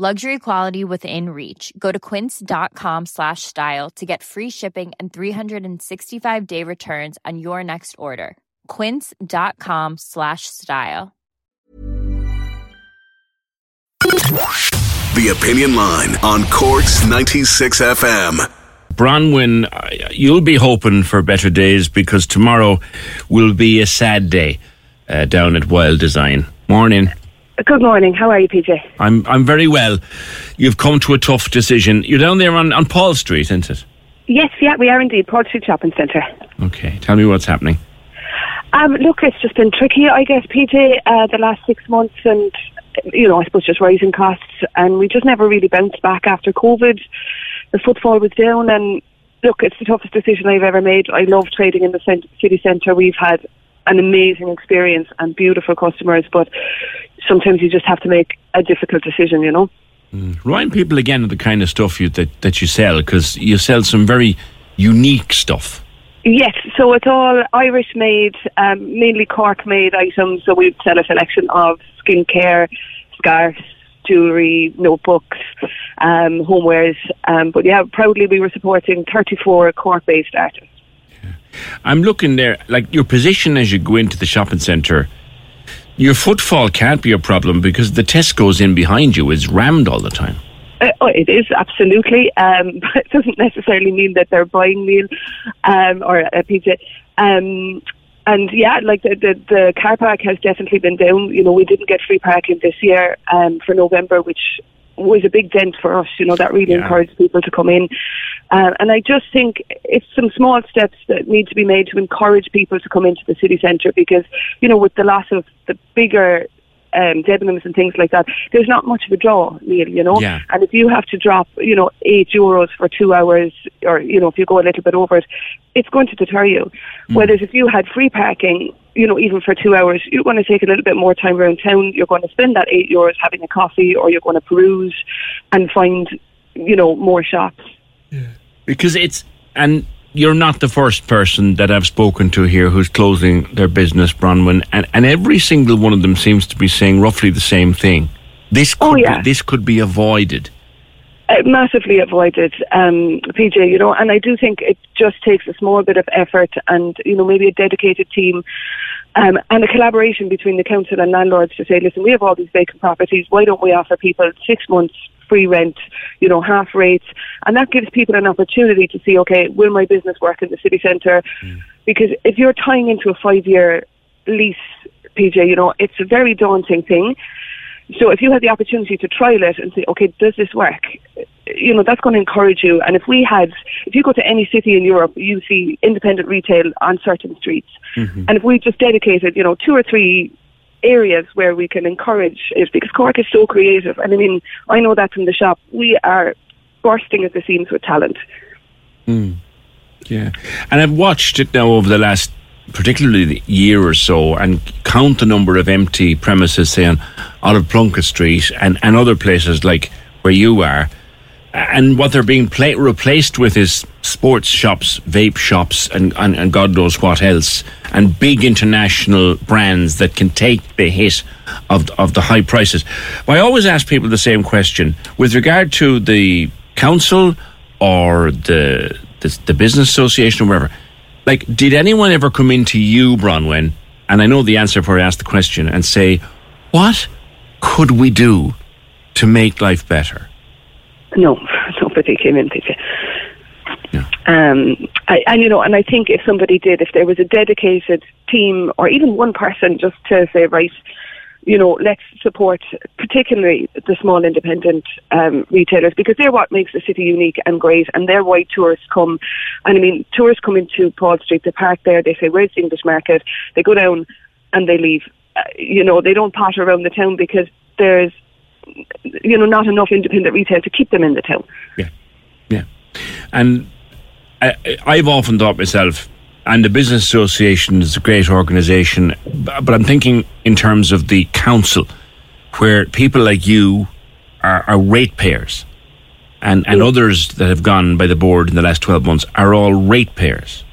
Luxury quality within reach. Go to quince.com slash style to get free shipping and 365 day returns on your next order. Quince.com slash style. The Opinion Line on Cork's 96 FM. Bronwyn, uh, you'll be hoping for better days because tomorrow will be a sad day uh, down at Wild Design. Morning. Good morning. How are you, PJ? I'm I'm very well. You've come to a tough decision. You're down there on, on Paul Street, isn't it? Yes, yeah, we are indeed. Paul Street Shopping Centre. Okay. Tell me what's happening. Um, look, it's just been tricky, I guess, PJ, uh, the last six months, and you know, I suppose just rising costs, and we just never really bounced back after COVID. The footfall was down, and look, it's the toughest decision I've ever made. I love trading in the cent- city centre. We've had an amazing experience and beautiful customers, but sometimes you just have to make a difficult decision, you know. Mm. Remind people again of the kind of stuff you that, that you sell because you sell some very unique stuff. Yes, so it's all Irish made, um, mainly Cork made items. So we sell a selection of skincare, scarves, jewellery, notebooks, um, homewares. Um, but yeah, proudly we were supporting 34 Cork based artists. I'm looking there, like your position as you go into the shopping centre, your footfall can't be a problem because the Tesco's in behind you is rammed all the time. Uh, oh, it is absolutely, um, but it doesn't necessarily mean that they're buying meal um, or a pizza. Um, and yeah, like the, the the car park has definitely been down. You know, we didn't get free parking this year um, for November, which was a big dent for us. You know, that really Yeah. encouraged people to come in. Uh, and I just think it's some small steps that need to be made to encourage people to come into the city centre because, you know, with the loss of the bigger um, Debenhams and things like that, there's not much of a draw, Neil, you know. Yeah. And if you have to drop, you know, eight euros for two hours, or you know, if you go a little bit over it, it's going to deter you. Whereas if you had free parking, you know, even for two hours, you're going to take a little bit more time around town. You're going to spend that eight euros having a coffee, or you're going to peruse and find, you know, more shops. Because it's, and you're not the first person that I've spoken to here who's closing their business, Bronwyn, and, and every single one of them seems to be saying roughly the same thing. This could, Oh, yeah. be, this could be avoided. uh, massively avoided, um, PJ, you know, and I do think it just takes a small bit of effort and, you know, maybe a dedicated team um, and a collaboration between the council and landlords to say, listen, we have all these vacant properties, why don't we offer people six months free rent, you know, half rates, and that gives people an opportunity to see, okay, will my business work in the city centre? Mm. Because if you're tying into a five-year lease, PJ, you know, it's a very daunting thing. So if you had the opportunity to trial it and say, okay, does this work? You know, that's going to encourage you. And if we had, if you go to any city in Europe, you see independent retail on certain streets. Mm-hmm. And if we just dedicated, you know, two or three areas where we can encourage it, because Cork is so creative. And I mean, I know that from the shop. We are bursting at the seams with talent. Mm. Yeah. And I've watched it now over the last, particularly the year or so, and count the number of empty premises, say, on Oliver Plunkett Street and, and other places like where you are. And what they're being pla- replaced with is sports shops, vape shops, and, and, and God knows what else, and big international brands that can take the hit of, of the high prices. I always ask people the same question with regard to the council or the, the, the business association or wherever. Like, did anyone ever come into you, Bronwyn? And I know the answer before I ask the question, and say, what could we do to make life better? No, nobody came in, PJ. Yeah. Um, I, and you know, and I think if somebody did, if there was a dedicated team or even one person just to say, right, you know, let's support particularly the small independent um, retailers because they're what makes the city unique and great, and they're why tourists come. And I mean, tourists come into Paul Street, they park there, they say, "Where's the English market?" They go down and they leave. Uh, you know, they don't potter around the town because there's, you know, not enough independent retail to keep them in the town. Yeah. Yeah. And I, I've often thought myself, and the business association is a great organisation, but I'm thinking in terms of the council, where people like you are, are ratepayers, and and others that have gone by the board in the last twelve months are all ratepayers.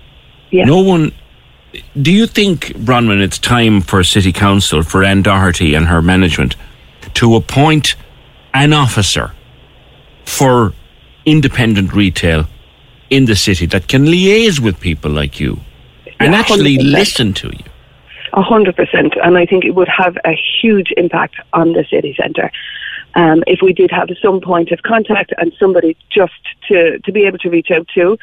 Yeah. No one. Do you think, Bronwyn, it's time for City Council, for Ann Doherty and her management, to appoint an officer for independent retail in the city that can liaise with people like you and Yeah, actually 100%. listen to you? A hundred percent, and I think it would have a huge impact on the city centre um, if we did have some point of contact and somebody just to to be able to reach out to,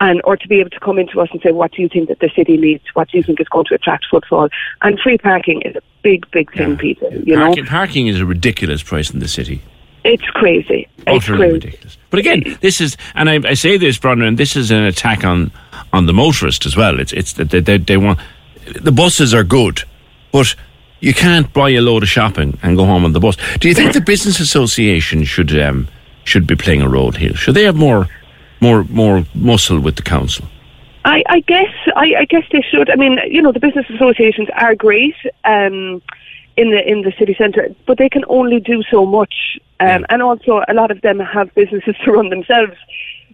and or to be able to come into us and say, what do you think that the city needs? What do you think is going to attract footfall? And free parking is a big, big thing, Peter. You know, Parking, parking is a ridiculous price in the city. it's crazy. It's crazy. ridiculous. But again, this is, and I, I say this, Bronwyn, and this is an attack on on the motorist as well. It's it's that they, they, they want the buses are good, but you can't buy a load of shopping and go home on the bus. Do you think the business association should um, should be playing a role here? Should they have more more more muscle with the council? I, I guess I, I guess they should. I mean, you know, the business associations are great um, in the in the city centre, but they can only do so much. Um, And also, a lot of them have businesses to run themselves.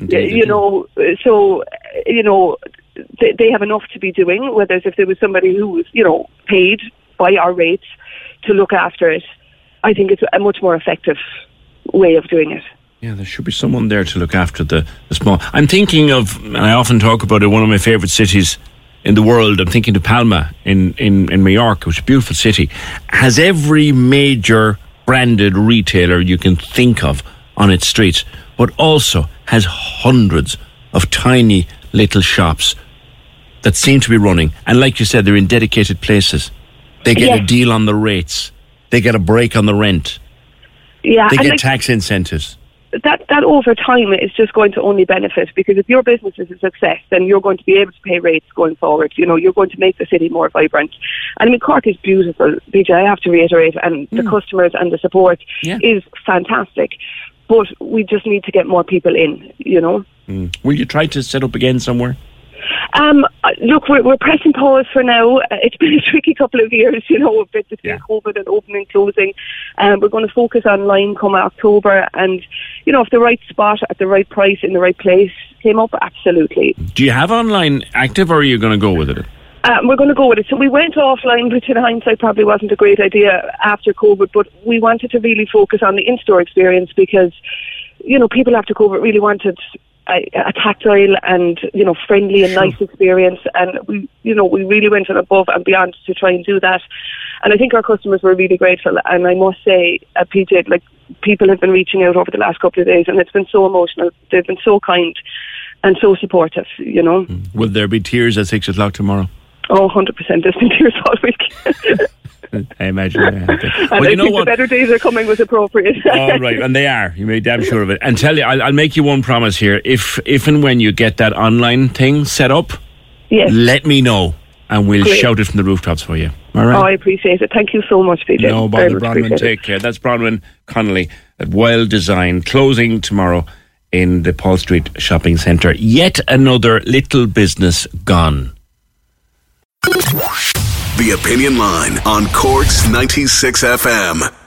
Indeed you know, so you know, they, they have enough to be doing. Whereas if there was somebody who was, you know, paid by our rates to look after it, I think it's a much more effective way of doing it. Yeah, there should be someone there to look after the, the small. I'm thinking of, and I often talk about it, one of my favourite cities in the world. I'm thinking of Palma in, in, in Mallorca, which is a beautiful city. Has every major branded retailer you can think of on its streets, but also has hundreds of tiny little shops that seem to be running. And like you said, they're in dedicated places. They get a deal on the rates, they get a break on the rent, Yeah, they get like- tax incentives. That that over time is just going to only benefit because if your business is a success, then you're going to be able to pay rates going forward. You know, you're going to make the city more vibrant. And I mean, Cork is beautiful, PJ. I have to reiterate, and the hmm. customers and the support Yeah. is fantastic. But we just need to get more people in. You know. Hmm. Will you try to set up again somewhere? Um, look, we're, we're pressing pause for now. Uh, it's been a tricky couple of years, you know, a bit between Yeah. COVID and opening and closing. Um, we're going to focus online come October, and you know, if the right spot at the right price in the right place came up, absolutely. Do you have online active, or are you going to go with it? Um, we're going to go with it. So we went offline, which in hindsight probably wasn't a great idea after COVID, but we wanted to really focus on the in-store experience because, you know, people after COVID really wanted a, a tactile and, you know, friendly and nice experience. And we, you know, we really went above and beyond to try and do that. And I think our customers were really grateful. And I must say, uh, PJ, like, people have been reaching out over the last couple of days and it's been so emotional. They've been so kind and so supportive, you know. Will there be tears at six o'clock tomorrow? Oh, 100%. There's been tears all week. I imagine. they have to. and Well, I you know what? the better days are coming was appropriate. All right, and they are. You may be damn sure of it. And tell you, I'll, I'll make you one promise here. If if and when you get that online thing set up, yes. let me know, and we'll Great. shout it from the rooftops for you. All right. Oh. I appreciate it. Thank you so much, PJ. no bother, Bronwyn. Take care. That's Bronwyn Connolly at Wild Design, closing tomorrow in the Paul Street Shopping Centre. Yet another little business gone. The Opinion Line on Corks 96 FM.